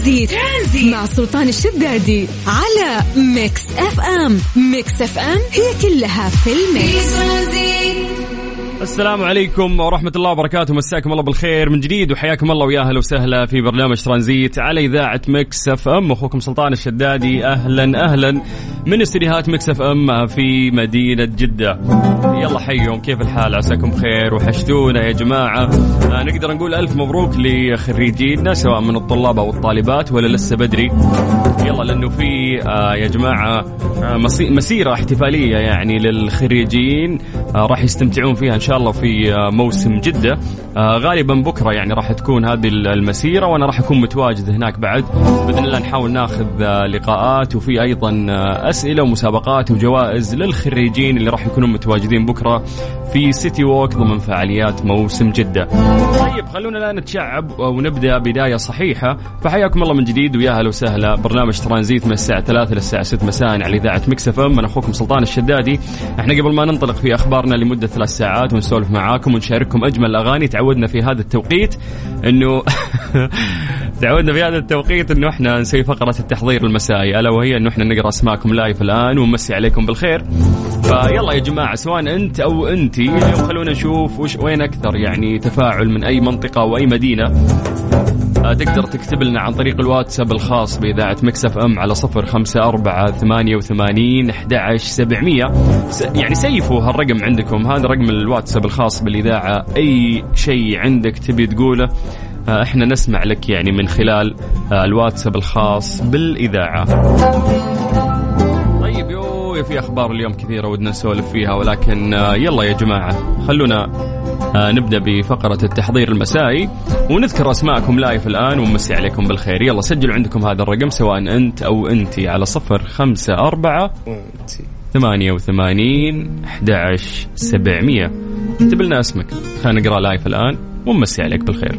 ترانزيت, ترانزيت. مع سلطان الشدادي على Mix FM. Mix FM هي كلها في ال mix. السلام عليكم ورحمة الله وبركاته. مساكم الله بالخير من جديد وحياكم الله ويا أهلا وسهلا في برنامج ترانزيت على إذاعة Mix FM. أخوكم سلطان الشدادي. أهلا أهلا. من استديوهات Mix FM في مدينة جدة. يلا حيهم كيف الحال؟ عساكم بخير وحشتونا يا جماعة. آه نقدر نقول ألف مبروك لخريجينا سواء من الطلاب أو الطالبات ولا لسه بدري. يلا لأنه في آه يا جماعة آه مسيرة احتفالية يعني للخريجين راح يستمتعون فيها إن شاء الله في موسم جدة. آه غالبا بكرة يعني راح تكون هذه المسيرة وأنا راح أكون متواجد هناك بعد. بإذن الله نحاول ناخذ لقاءات وفي أيضا آه أسئلة ومسابقات وجوائز للخريجين اللي راح يكونوا متواجدين بكرة في City Walk ضمن فعاليات موسم جدة. طيب خلونا الآن نتشعب ونبدأ بداية صحيحة. فحياكم الله من جديد ويا هلا وسهلا. برنامج ترانزيت من الساعة 3 للساعة 6 مساء على إذاعة Mix FM. أنا أخوكم سلطان الشدادي. إحنا قبل ما ننطلق في أخبارنا لمدة ثلاث ساعات ونسولف معاكم ونشارككم أجمل الأغاني تعودنا في هذا التوقيت أنه تعودنا في هذا التوقيت أنه إحنا نسوي فقرة التحضير المسائي. ألا وهي أنه إحنا نقرأ أسماءكم. live الآن ونمسي عليكم بالخير. فيلا يا جماعة سواء أنت أو أنتي اليوم خلونا نشوف وش وين أكثر يعني تفاعل من أي منطقة وأي مدينة. تقدر تكتب لنا عن طريق الواتساب الخاص بإذاعة مكسف أم على صفر خمسة أربعة ثمانية وثمانين أحد سبعمية. يعني سيفوا هالرقم عندكم. هذا رقم الواتساب الخاص بالإذاعة. أي شيء عندك تبي تقوله إحنا نسمع لك يعني من خلال الواتساب الخاص بالإذاعة. يو في أخبار اليوم كثيرة ودنا نسولف فيها ولكن يلا يا جماعة خلونا نبدأ بفقرة التحضير المسائي ونذكر أسماءكم live الآن ونمسي عليكم بالخير. يلا سجلوا عندكم هذا الرقم سواء أنت أو أنت على صفر خمسة أربعة ثمانية وثمانين أحد عشر سبعمية. اكتب لنا اسمك. خلينا نقرأ live الآن ونمسي عليك بالخير.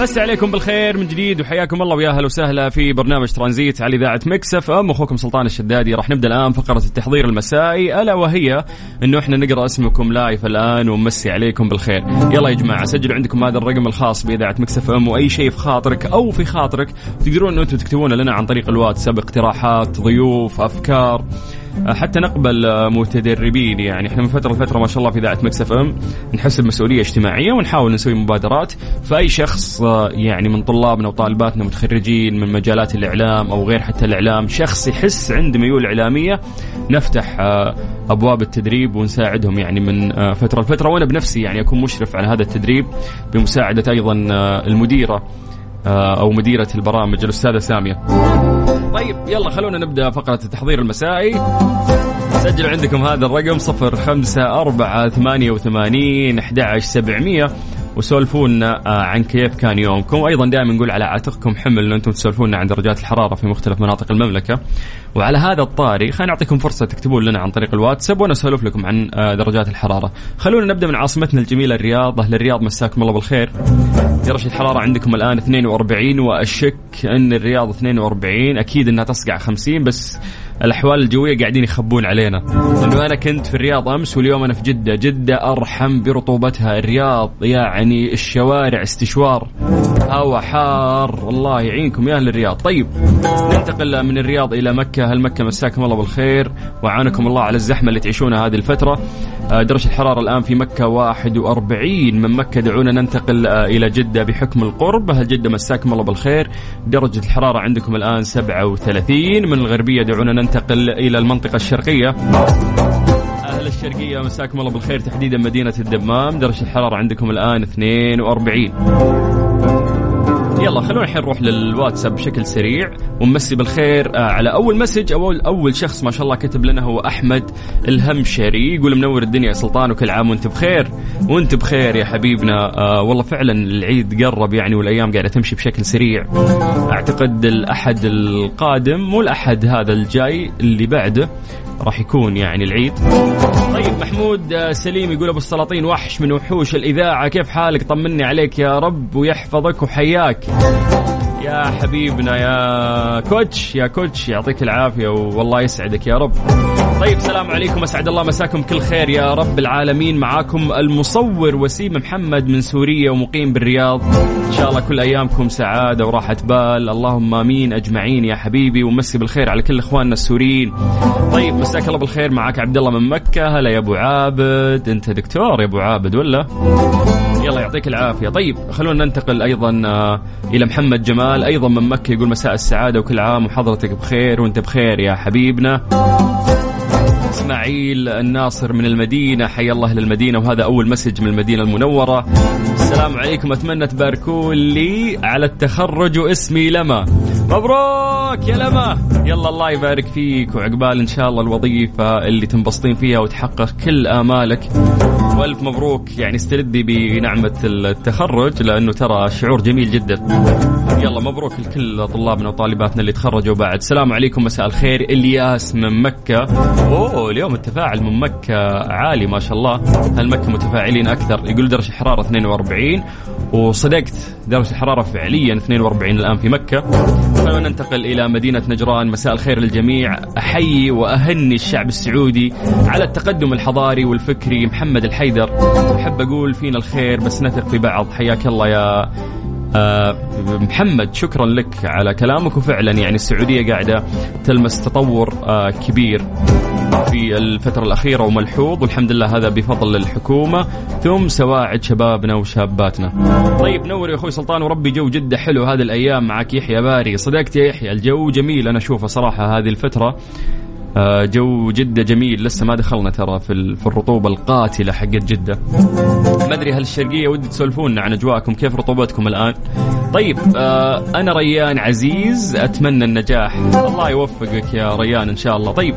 نمسي عليكم بالخير من جديد وحياكم الله ويا أهلا وسهلا في برنامج ترانزيت على إذاعة ميكس اف أم أخوكم سلطان الشدادي راح نبدأ الآن فقرة التحضير المسائي. ألا وهي إنه إحنا نقرأ اسمكم live الآن ونمسي عليكم بالخير. يلا يا جماعة سجلوا عندكم هذا الرقم الخاص بإذاعة Mix FM وأي شيء في خاطرك أو في خاطرك تقدرون أنتم تكتبون لنا عن طريق الواتساب اقتراحات ضيوف أفكار. حتى نقبل متدربين يعني. إحنا من فترة لفترة ما شاء الله في إذاعة Mix FM نحس بمسؤولية اجتماعية ونحاول نسوي مبادرات. فأي شخص يعني من طلابنا وطالباتنا متخرجين من مجالات الإعلام أو غير حتى الإعلام شخص يحس عنده ميول إعلامية نفتح أبواب التدريب ونساعدهم يعني من فترة لفترة. وأنا بنفسي يعني أكون مشرف على هذا التدريب بمساعدة أيضا المديرة. آه، أو مديرة البرامج الأستاذة سامية. طيب يلا خلونا نبدأ فقرة التحضير المسائي. سجلوا عندكم هذا الرقم 05 4 88 11 700 وسولفونا آه، عن كيف كان يومكم. وأيضا دائما نقول على عاتقكم حمل ان أنتم تسولفون لنا عن درجات الحرارة في مختلف مناطق المملكة. وعلى هذا الطاري خلينا نعطيكم فرصة تكتبون لنا عن طريق الواتساب وأنا أسولف لكم عن آه، درجات الحرارة. خلونا نبدأ من عاصمتنا الجميلة الرياض. أهل الرياض مساكم الله بالخير. درجه الحرارة عندكم الآن 42 وأشك أن الرياض 42 أكيد إنها تصقع 50 بس الأحوال الجوية قاعدين يخبون علينا. لأنه أنا كنت في الرياض أمس واليوم أنا في جدة. جدة أرحم برطوبتها. الرياض يعني الشوارع استشوار. هوا حار. الله يعينكم يا أهل الرياض. طيب ننتقل من الرياض إلى مكة. هل مكة مساكم الله بالخير وعانكم الله على الزحمة اللي تعيشونها هذه الفترة. درجة الحرارة الآن في مكة 41 من مكة دعونا ننتقل إلى جدة بحكم القرب. أهل جدة مساكم الله بالخير. درجة الحرارة عندكم الآن 37 من الغربية دعونا ننتقل إلى المنطقة الشرقية. أهل الشرقية مساكم الله بالخير. تحديدا مدينة الدمام درجة الحرارة عندكم الآن 42 يلا خلونا الحين نروح للواتساب بشكل سريع. ونمسي بالخير على أول مسج أو اول شخص ما شاء الله كتب لنا هو أحمد الهمشري يقول منور الدنيا يا سلطان وكل عام وانت بخير. وانت بخير يا حبيبنا. آه والله فعلا العيد قرب يعني والأيام قاعدة تمشي بشكل سريع. أعتقد الأحد القادم مو الأحد هذا الجاي اللي بعده راح يكون يعني العيد. طيب محمود سليم يقول أبو السلاطين وحش من وحوش الإذاعة كيف حالك؟ طمني عليك يا رب ويحفظك وحياك. يا حبيبنا يا كوتش يا كوتش يعطيك العافية والله يسعدك يا رب. طيب السلام عليكم أسعد الله مساكم كل خير يا رب العالمين. معاكم المصور وسيم محمد من سوريا ومقيم بالرياض. إن شاء الله كل أيامكم سعادة وراحة بال. اللهم آمين أجمعين يا حبيبي ومسي بالخير على كل إخواننا السوريين. طيب مساك الله بالخير معاك عبد الله من مكة هلا يا أبو عابد. أنت دكتور يا أبو عابد ولا؟ يلا يعطيك العافية. طيب خلونا ننتقل أيضا آه، إلى محمد جمال. أيضا من مكة يقول مساء السعادة وكل عام وحضرتك بخير وأنت بخير يا حبيبنا. إسماعيل الناصر من المدينة حي الله للمدينة وهذا أول مسج من المدينة المنورة. السلام عليكم أتمنى تباركوا لي على التخرج واسمي لما. مبروك يا لما. يلا الله يبارك فيك وعقبال إن شاء الله الوظيفة اللي تنبسطين فيها وتحقق كل آمالك. وألف مبروك. يعني استردي بنعمة التخرج لأنه ترى شعور جميل جدا. يلا مبروك لكل طلابنا وطالباتنا اللي تخرجوا بعد. السلام عليكم. مساء الخير. إلياس من مكة. أوه اليوم التفاعل من مكة عالي ما شاء الله. هل مكة متفاعلين أكثر؟ يقول درجة الحراره 42 وصدقت درجة الحرارة فعليا 42 الآن في مكة. ننتقل إلى مدينة نجران. مساء الخير للجميع. أحيي وأهني الشعب السعودي على التقدم الحضاري والفكري. محمد الحيدر. أحب أقول فينا الخير بس نثق في بعض. حياك الله يا آه، محمد شكرا لك على كلامك. وفعلا يعني السعودية قاعدة تلمس تطور آه، كبير في الفترة الأخيرة وملحوظ. والحمد لله هذا بفضل الحكومة. ثم سواعد شبابنا وشاباتنا. طيب نور يا أخوي سلطان وربي جو جدة حلو هذه الأيام معك. يحيى باري صدقت يا يحيى الجو جميل. أنا أشوفه صراحة هذه الفترة. جو جدة جميل لسه ما دخلنا ترى في الرطوبة القاتلة حقت جدة. ما أدري هل الشرقية ودي تسولفونا عن أجواءكم كيف رطوبتكم الآن؟ طيب آه أنا ريان عزيز أتمنى النجاح. الله يوفقك يا ريان إن شاء الله. طيب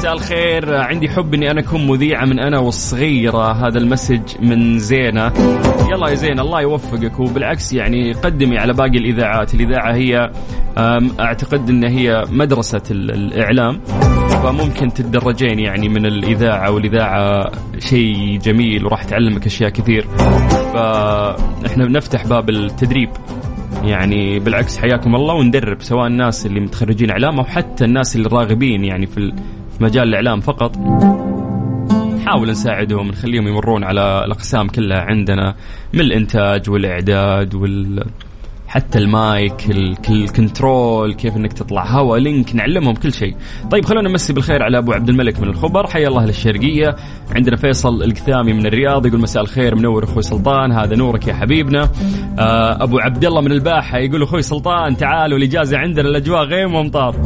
مساء الخير. عندي حب إني أنا أكون مذيعة من أنا والصغيرة. هذا المسج من زينة. يلا يا زين الله يوفقك. وبالعكس يعني قدمي على باقي الإذاعات. الإذاعة هي أعتقد إن هي مدرسة الإعلام. فممكن تتدرجين يعني من الإذاعة والإذاعة شيء جميل وراح تعلمك أشياء كثير. فإحنا بنفتح باب التدريب. يعني بالعكس حياكم الله. وندرب سواء الناس اللي متخرجين إعلام أو حتى الناس اللي راغبين يعني في مجال الإعلام فقط. نحاول نساعدهم نخليهم يمرون على الأقسام كلها عندنا من الإنتاج والإعداد وال حتى ال mic ال control كيف إنك تطلع هوا link نعلمهم كل شيء. طيب خلونا نمسي بالخير على أبو عبد الملك من الخبر. حيا الله للشرقية. عندنا فيصل القثامي من الرياض يقول مساء الخير منور أخوي سلطان. هذا نورك يا حبيبنا. آه أبو عبد الله من الباحة يقول أخوي سلطان تعالوا الاجازه عندنا الأجواء غيم وامطار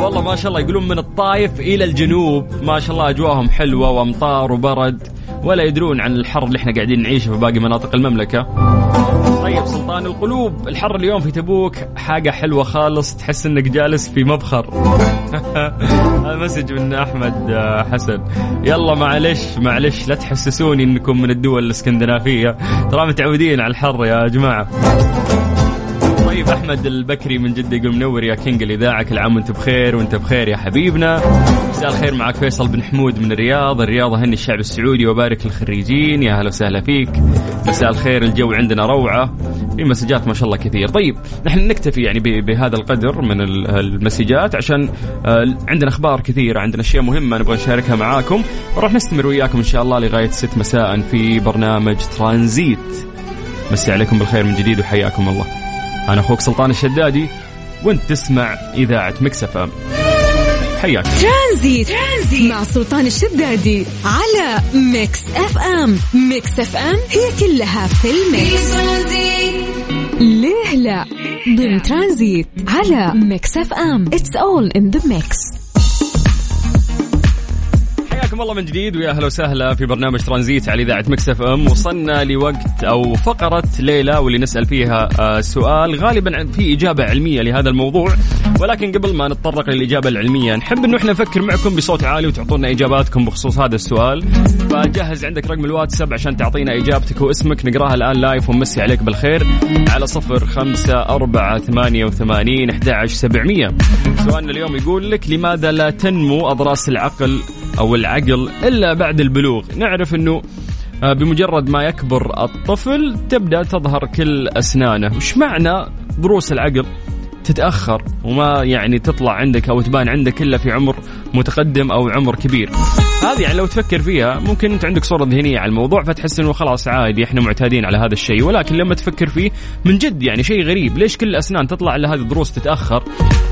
والله ما شاء الله يقولون من الطايف إلى الجنوب. ما شاء الله أجواءهم حلوة وأمطار وبرد ولا يدرون عن الحر اللي إحنا قاعدين نعيشه في باقي مناطق المملكة. طيب سلطان القلوب الحر اليوم في تبوك حاجة حلوة خالص تحس إنك جالس في مبخر. هذا message من أحمد حسن. يلا معلش معلش لا تحسسوني إنكم من الدول الإسكندنافية. ترى متعودين على الحر يا جماعة. طيب أحمد البكري من جدة يقول منور يا king الاذاعه كل عام وأنت بخير وأنت بخير يا حبيبنا. مساء الخير معك فيصل بن حمود من الرياض. الرياض هني الشعب السعودي وبارك الخريجين يا هلا وسهلا فيك. مساء الخير الجو عندنا روعة في مسجات ما شاء الله كثير. طيب نحن نكتفي يعني بهذا القدر من المسجات عشان آه، عندنا أخبار كثيرة عندنا أشياء مهمة نبغى نشاركها معاكم. وراح نستمر وياكم إن شاء الله لغاية 6 مساء في برنامج ترانزيت. مسي عليكم بالخير من جديد وحياكم الله. أنا أخوك سلطان الشدادي وأنت تسمع إذاعة Mix FM. حياك. ترانزيت. ترانزيت مع سلطان الشدادي على Mix FM. Mix FM هي كلها في ال mix ليه لا؟ ضمن ترانزيت على Mix FM. It's all in the mix حياكم الله من جديد ويا أهلا وسهلا في برنامج ترانزيت على إذاعة Mix FM. وصلنا لوقت أو فقرة ليه لا واللي نسأل فيها آه، سؤال غالبا في إجابة علمية لهذا الموضوع. ولكن قبل ما نتطرق للإجابة العلمية نحب انه إحنا نفكر معكم بصوت عالي وتعطونا إجاباتكم بخصوص هذا السؤال. فجهز عندك رقم الواتساب عشان تعطينا إجابتك واسمك. نقراها الآن live ونمسي عليك بالخير. على صفر خمسة أربعة ثمانية وثمانين أحد سؤالنا اليوم يقول لك لماذا لا تنمو أضراس العقل أو العقل إلا بعد البلوغ. نعرف أنه آه، بمجرد ما يكبر الطفل تبدأ تظهر كل أسنانه. وش معنى ضروس العقل؟ تتأخر وما يعني تطلع عندك أو تبان عندك إلا في عمر متقدم أو عمر كبير. هذه يعني لو تفكر فيها ممكن أنت عندك صورة ذهنية على الموضوع فتحس إنه خلاص عادي إحنا معتادين على هذا الشيء. ولكن لما تفكر فيه من جد يعني شيء غريب. ليش كل الأسنان تطلع إلا هذه الضروس تتأخر؟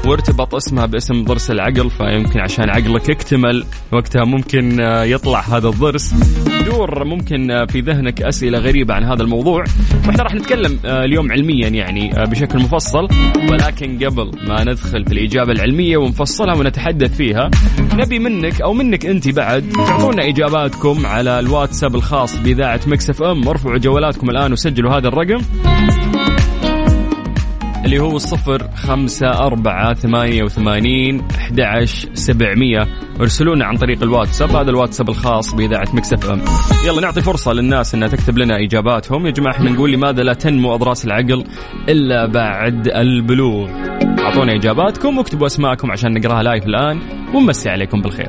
وارتبط اسمها باسم ضرس العقل فيمكن عشان عقلك يكتمل وقتها ممكن آه، يطلع هذا الضرس. تدور ممكن آه، في ذهنك أسئلة غريبة عن هذا الموضوع. وإحنا راح نتكلم آه، اليوم علميا يعني بشكل مفصل. ولكن قبل ما ندخل في الإجابة العلمية ونفصلها ونتحدث فيها نبي منك أو منك أنت بعد تعطونا إجاباتكم على الواتساب الخاص بإذاعة Mix FM. ارفعوا جوالاتكم الآن وسجلوا هذا الرقم. اللي هو الصفر خمسة أربعة ثمانية وثمانين أحد سبعمية. ارسلونا عن طريق الواتساب. هذا الواتساب الخاص بإذاعة Mix FM. يلا نعطي فرصة للناس أنها تكتب لنا إجاباتهم. يا جماعة إحنا نقول لماذا لا تنمو أضراس العقل إلا بعد البلوغ؟ أعطونا إجاباتكم واكتبوا أسماءكم عشان نقراها live الآن. ونمسي عليكم بالخير.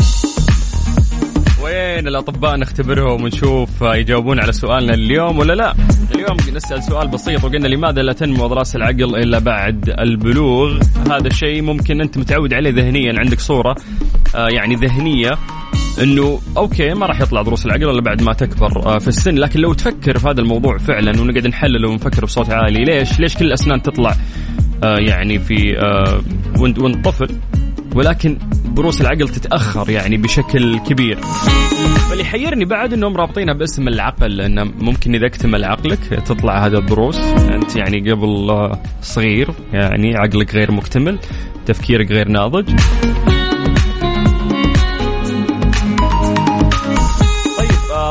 وين الأطباء نختبرهم ونشوف يجاوبون على سؤالنا اليوم ولا لا؟ اليوم نسأل سؤال بسيط وقلنا لماذا لا تنمو أضراس العقل إلا بعد البلوغ؟ هذا الشيء ممكن أنت متعود عليه ذهنيا عندك صورة آه يعني ذهنية إنه أوكي ما راح يطلع ضروس العقل إلا بعد ما تكبر آه، في السن. لكن لو تفكر في هذا الموضوع فعلا ونقعد نحلل ونفكر بصوت عالي ليش؟ ليش كل الأسنان تطلع آه، يعني في وانت طفل؟ ولكن ضروس العقل تتأخر يعني بشكل كبير. فاللي يحيرني بعد إنهم رابطينها باسم العقل لأن ممكن إذا اكتمل عقلك تطلع هذه الضروس أنت يعني قبل صغير يعني عقلك غير مكتمل تفكيرك غير ناضج.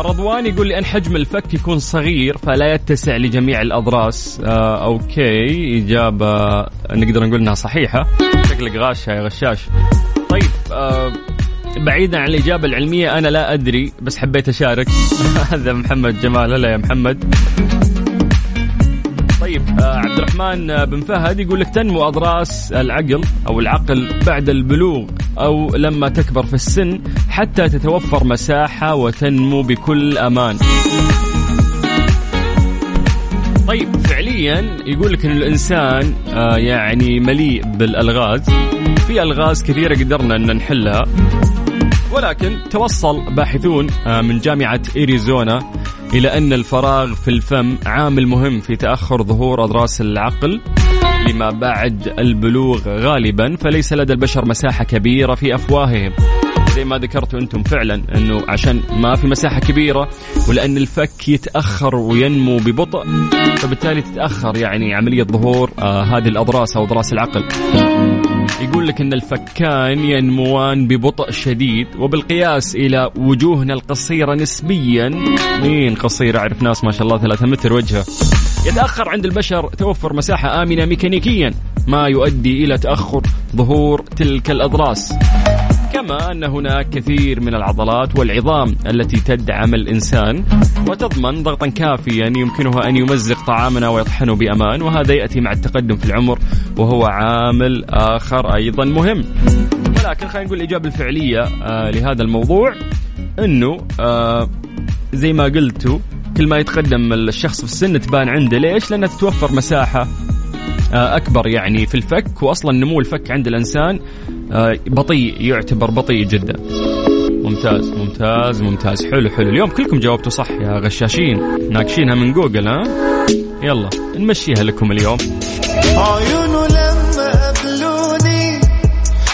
رضوان يقول لي أن حجم الفك يكون صغير فلا يتسع لجميع الأضراس. آه أوكي إجابة نقدر نقول إنها صحيحة. شكلك غاشة يا غشاش. طيب آه بعيدا عن الإجابة العلمية أنا لا أدري بس حبيت أشارك. هذا محمد جمال. هلا يا محمد. طيب آه عبد الرحمن بن فهد يقول لك تنمو أضراس العقل أو العقل بعد البلوغ أو لما تكبر في السن حتى تتوفر مساحة وتنمو بكل أمان. طيب فعليا يقول لك إن الإنسان آه يعني مليء بالألغاز. في ألغاز كثيرة قدرنا أن نحلها ولكن توصل باحثون آه من جامعة إريزونا إلى أن الفراغ في الفم عامل مهم في تأخر ظهور أضراس العقل لما بعد البلوغ غالبا فليس لدى البشر مساحة كبيرة في أفواههم. زي ما ذكرتوا أنتم فعلا إنه عشان ما في مساحة كبيرة ولأن الفك يتأخر وينمو ببطء فبالتالي تتأخر يعني عملية ظهور آه هذه الأضراس أو أضراس العقل. يقول لك إن الفكان ينموان ببطء شديد وبالقياس إلى وجوهنا القصيرة نسبيا. مين قصير؟ أعرف ناس ما شاء الله ثلاثة متر وجهه. يتأخر عند البشر توفر مساحة آمنة ميكانيكيا ما يؤدي إلى تأخر ظهور تلك الأضراس. كما أن هناك كثير من العضلات والعظام التي تدعم الإنسان وتضمن ضغطا كافيا يمكنه أن يمزق طعامنا ويطحنه بأمان وهذا يأتي مع التقدم في العمر وهو عامل آخر أيضا مهم ولكن خلينا نقول الإجابة الفعلية آه لهذا الموضوع أنه آه زي ما قلتوا كل ما يتقدم الشخص في السن تبان عنده ليش؟ لأنها تتوفر مساحة آه، أكبر يعني في الفك واصلا نمو الفك عند الإنسان آه، بطيء يعتبر بطيء جدا. ممتاز ممتاز ممتاز. حلو حلو. اليوم كلكم جاوبتوا صح يا غشاشين. غاشينها من جوجل ها؟ يلا نمشيها لكم اليوم. عيونه لما قبلوني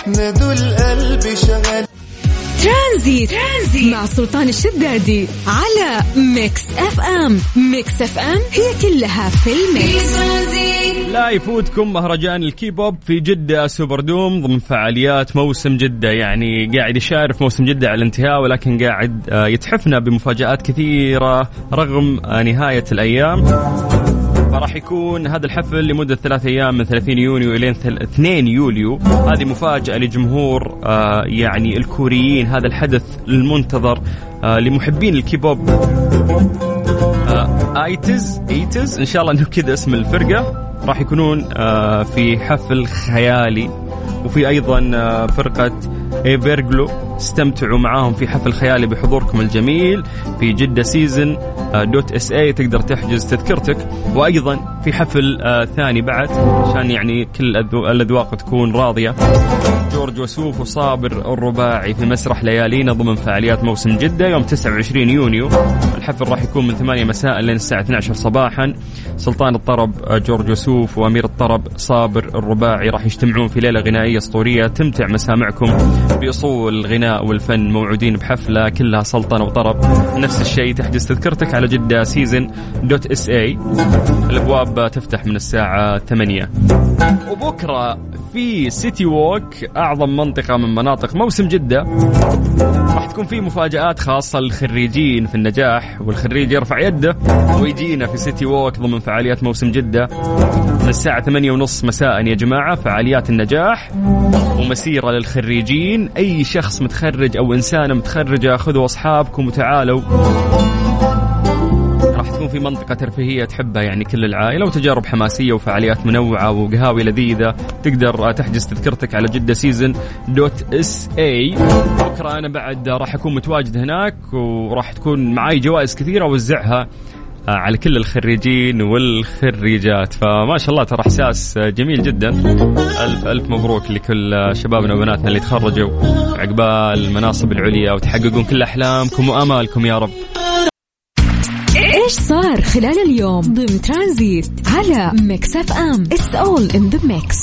نادوا القلب شغل. ترانزيت. ترانزيت. مع سلطان الشدادي على Mix FM. Mix FM هي كلها في ال mix. لا يفوتكم مهرجان الكيبوب في جدة سوبر دوم ضمن فعاليات موسم جدة. يعني قاعد يشارف موسم جدة على الانتهاء ولكن قاعد آه، يتحفنا بمفاجآت كثيرة رغم نهاية الأيام. فراح يكون هذا الحفل لمدة ثلاث أيام من 30 يونيو إلى 2 يوليو. هذه مفاجأة لجمهور آه يعني الكوريين. هذا الحدث المنتظر آه لمحبين الكيبوب. Ateez Ateez إن شاء الله إنه كذا اسم الفرقة. راح يكونون آه في حفل خيالي وفي أيضا آه فرقة Everglow استمتعوا معاهم في حفل خيالي بحضوركم الجميل في جدة season آه، dot SA تقدر تحجز تذكرتك. وأيضا في حفل ثاني بعد عشان يعني كل الأذواق تكون راضية. جورج وسوف وصابر الرباعي في مسرح ليالينا ضمن فعاليات موسم جدة يوم 29 يونيو. الحفل راح يكون من 8 مساء لين الساعة 12 صباحا. سلطان الطرب آه، جورج وسوف وأمير الطرب صابر الرباعي راح يجتمعون في ليلة غنائية أسطورية تمتع مسامعكم بأصول الغناء والفن موعودين بحفلة كلها سلطنة وطرب. نفس الشيء تحجز تذكرتك على جدة season dot SA الأبواب تفتح من الساعة 8 وبكرة في City Walk أعظم منطقة من مناطق موسم جدة. راح تكون في مفاجآت خاصة للخريجين في النجاح والخريج يرفع يده ويجينا في سيتي ووك ضمن فعاليات موسم جدة. من الساعة 8 ونص مساء يا جماعة فعاليات النجاح ومسيرة للخريجين. أي شخص متخرج أو إنسانة متخرجة خذوا أصحابكم وتعالوا. تكون في منطقة ترفيهية تحبها يعني كل العائلة وتجارب حماسية وفعاليات منوعة وقهاوي لذيذة. تقدر تحجز تذكرتك على جدة سيزن dot SA بكرة أنا بعد راح أكون متواجد هناك وراح تكون معاي جوائز كثيرة أوزعها على كل الخريجين والخريجات. فما شاء الله ترى إحساس جميل جدا. ألف ألف مبروك لكل شبابنا وبناتنا اللي تخرجوا عقبال المناصب العليا وتحققون كل أحلامكم وآمالكم يا رب. إيش صار خلال اليوم ضمن ترانزيت على Mix FM؟ It's all in the mix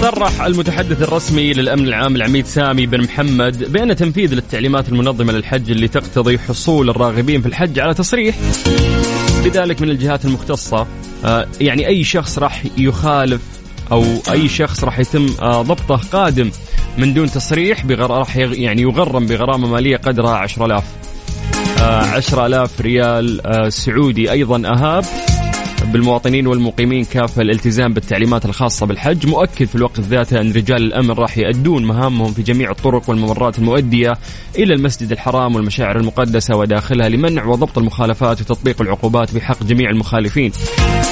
صرح المتحدث الرسمي للأمن العام العميد سامي بن محمد بأن تنفيذ للتعليمات المنظمة للحج اللي تقتضي حصول الراغبين في الحج على تصريح. بذلك من الجهات المختصة آه، يعني أي شخص راح يخالف أو أي شخص راح يتم آه، ضبطه قادم من دون تصريح راح يعني يغرم بغرامة مالية قدرها 10000 10000 آه، ريال آه، سعودي أيضا أهاب. بالمواطنين والمقيمين كافة الالتزام بالتعليمات الخاصة بالحج. مؤكد في الوقت ذاته أن رجال الأمن راح يؤدون مهامهم في جميع الطرق والممرات المؤدية إلى المسجد الحرام والمشاعر المقدسة وداخلها لمنع وضبط المخالفات وتطبيق العقوبات بحق جميع المخالفين.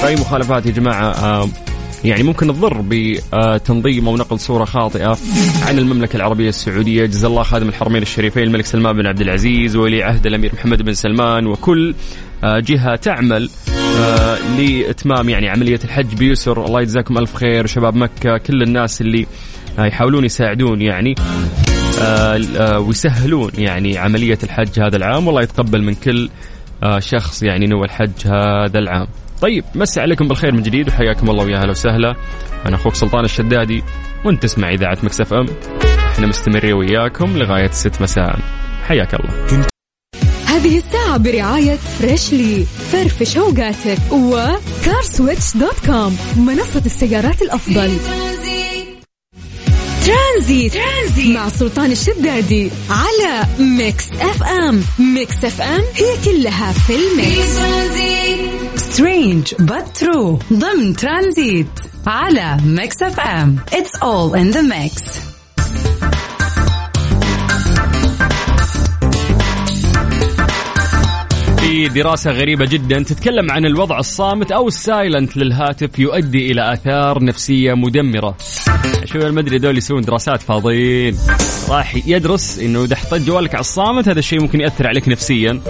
فأي مخالفات يا جماعة يعني ممكن تضر بتنظيم أو نقل صورة خاطئة عن المملكة العربية السعودية. جزا الله خادم الحرمين الشريفين الملك سلمان بن عبد العزيز ولي عهد الأمير محمد بن سلمان وكل آه، جهة تعمل آه، لإتمام يعني عملية الحج بيسر. الله يجزاكم ألف خير. شباب مكة كل الناس اللي آه، يحاولون يساعدون يعني ويسهلون يعني عملية الحج هذا العام. والله يتقبل من كل شخص يعني نوى الحج هذا العام. طيب مسي عليكم بالخير من جديد وحياكم الله ويا أهلا وسهلا. أنا أخوك سلطان الشدادي وأنت تسمع إذاعة مكسف إم. إحنا مستمرين وياكم لغاية 6 مساء. حياك الله. هذه الساعة برعاية Freshly فرفش اوقاتك و CarSwitch dot com منصة السيارات الأفضل. ترانزيت. ترانزيت. مع سلطان الشدادي على Mix FM. Mix FM هي كلها في ال mix strange but true. ضمن ترانزيت على Mix FM. It's all in the mix. في دراسة غريبة جدا تتكلم عن الوضع الصامت أو السايلنت للهاتف يؤدي إلى آثار نفسية مدمرة. شوف المدري دول يسوون دراسات فاضيين. راح يدرس إنه إذا حطيت جوالك على الصامت هذا الشيء ممكن يأثر عليك نفسيا.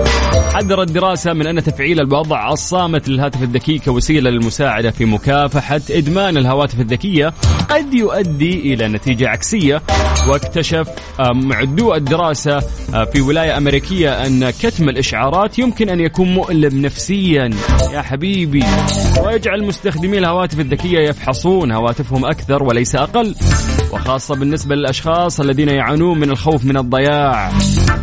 حذرت الدراسه من أن تفعيل الوضع الصامت للهاتف الذكي كوسيلة للمساعدة في مكافحة إدمان الهواتف الذكية قد يؤدي إلى نتيجة عكسية. واكتشف معدو الدراسة آه، في ولاية أمريكية أن كتم الإشعارات يمكن أن يكون مؤلم نفسيا. يا حبيبي. ويجعل مستخدمي الهواتف الذكية يفحصون. هواتفهم أكثر وليس أقل. وخاصة بالنسبة للأشخاص الذين يعانون من الخوف من الضياع.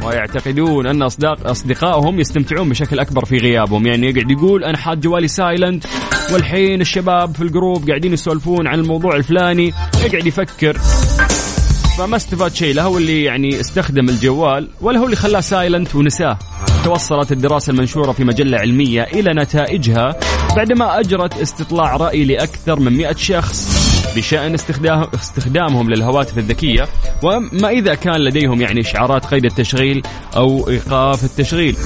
ويعتقدون أن أصداق أصدقائهم يستمتعون بشكل أكبر في غيابهم. يعني يقعد يقول أنا حاط جوالي silent والحين الشباب في ال group قاعدين يسولفون عن الموضوع الفلاني. يقعد يفكر. فما استفاد شيء لا هو اللي يعني استخدم الجوال ولا هو اللي خلاه سايلنت ونساه. توصلت الدراسة المنشورة في مجلة علمية إلى نتائجها بعدما أجرت استطلاع رأي لأكثر من 100 شخص بشأن استخدام استخدامهم للهواتف الذكية وما إذا كان لديهم يعني إشعارات قيد التشغيل أو إيقاف التشغيل.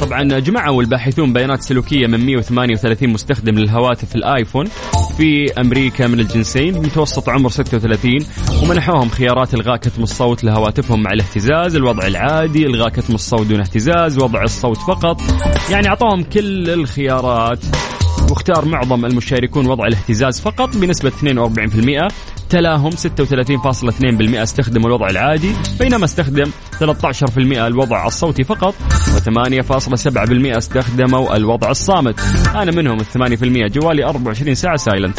طبعا جمعوا الباحثون بيانات سلوكية من 138 مستخدم للهواتف الآيفون. في أمريكا من الجنسين متوسط عمر 36 ومنحوهم خيارات إلغاء كتم الصوت لهواتفهم مع الاهتزاز الوضع العادي إلغاء كتم الصوت دون اهتزاز وضع الصوت فقط. يعني أعطوهم كل الخيارات. واختار معظم المشاركون وضع الاهتزاز فقط بنسبة 42% تلاهم 36.2% استخدموا الوضع العادي بينما استخدم 13% الوضع الصوتي فقط و8.7% استخدموا الوضع الصامت. أنا منهم ال 8% جوالي 24 ساعة silent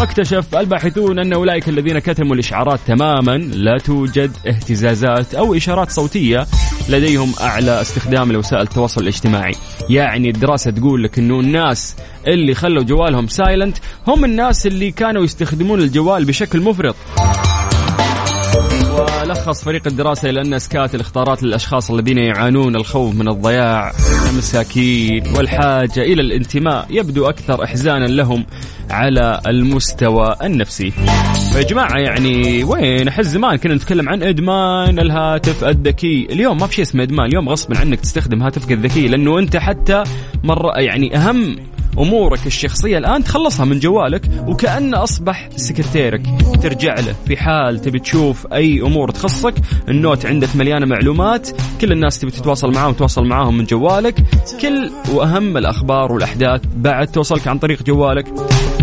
واكتشف الباحثون أن أولئك الذين كتموا الإشعارات تماما لا توجد اهتزازات أو إشارات صوتية لديهم أعلى استخدام لوسائل التواصل الاجتماعي. يعني الدراسة تقول لك أنه الناس اللي خلوا جوالهم silent هم الناس اللي كانوا يستخدمون الجوال بشكل مفرط. ولخص فريق الدراسة إلى أن إسكات الإخطارات للأشخاص الذين يعانون الخوف من الضياع المساكين والحاجة إلى الانتماء يبدو أكثر إحزانا لهم على المستوى النفسي. فيا جماعة يعني وين أحس زمان كنا نتكلم عن إدمان الهاتف الذكي. اليوم ما في شيء اسمه إدمان اليوم غصبا عنك تستخدم هاتفك الذكي لأنه أنت حتى مرة يعني أهم أمورك الشخصية الآن تخلصها من جوالك وكانه أصبح سكرتيرك. ترجع له في حال تبي تشوف أي أمور تخصك. النوت عندك مليانة معلومات. كل الناس تبي تتواصل معاهم تواصل معاهم من جوالك. كل وأهم الأخبار والأحداث بعد توصلك عن طريق جوالك.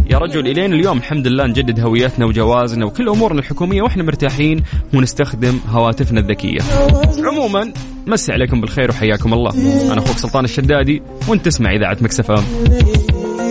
يا رجل الين اليوم. الحمد لله نجدد هويتنا وجوازنا وكل أمورنا الحكومية وإحنا مرتاحين ونستخدم هواتفنا الذكية. عموما مسي عليكم بالخير وحياكم الله. أنا أخوك سلطان الشدادي وأنت تسمع إذاعة مكسفه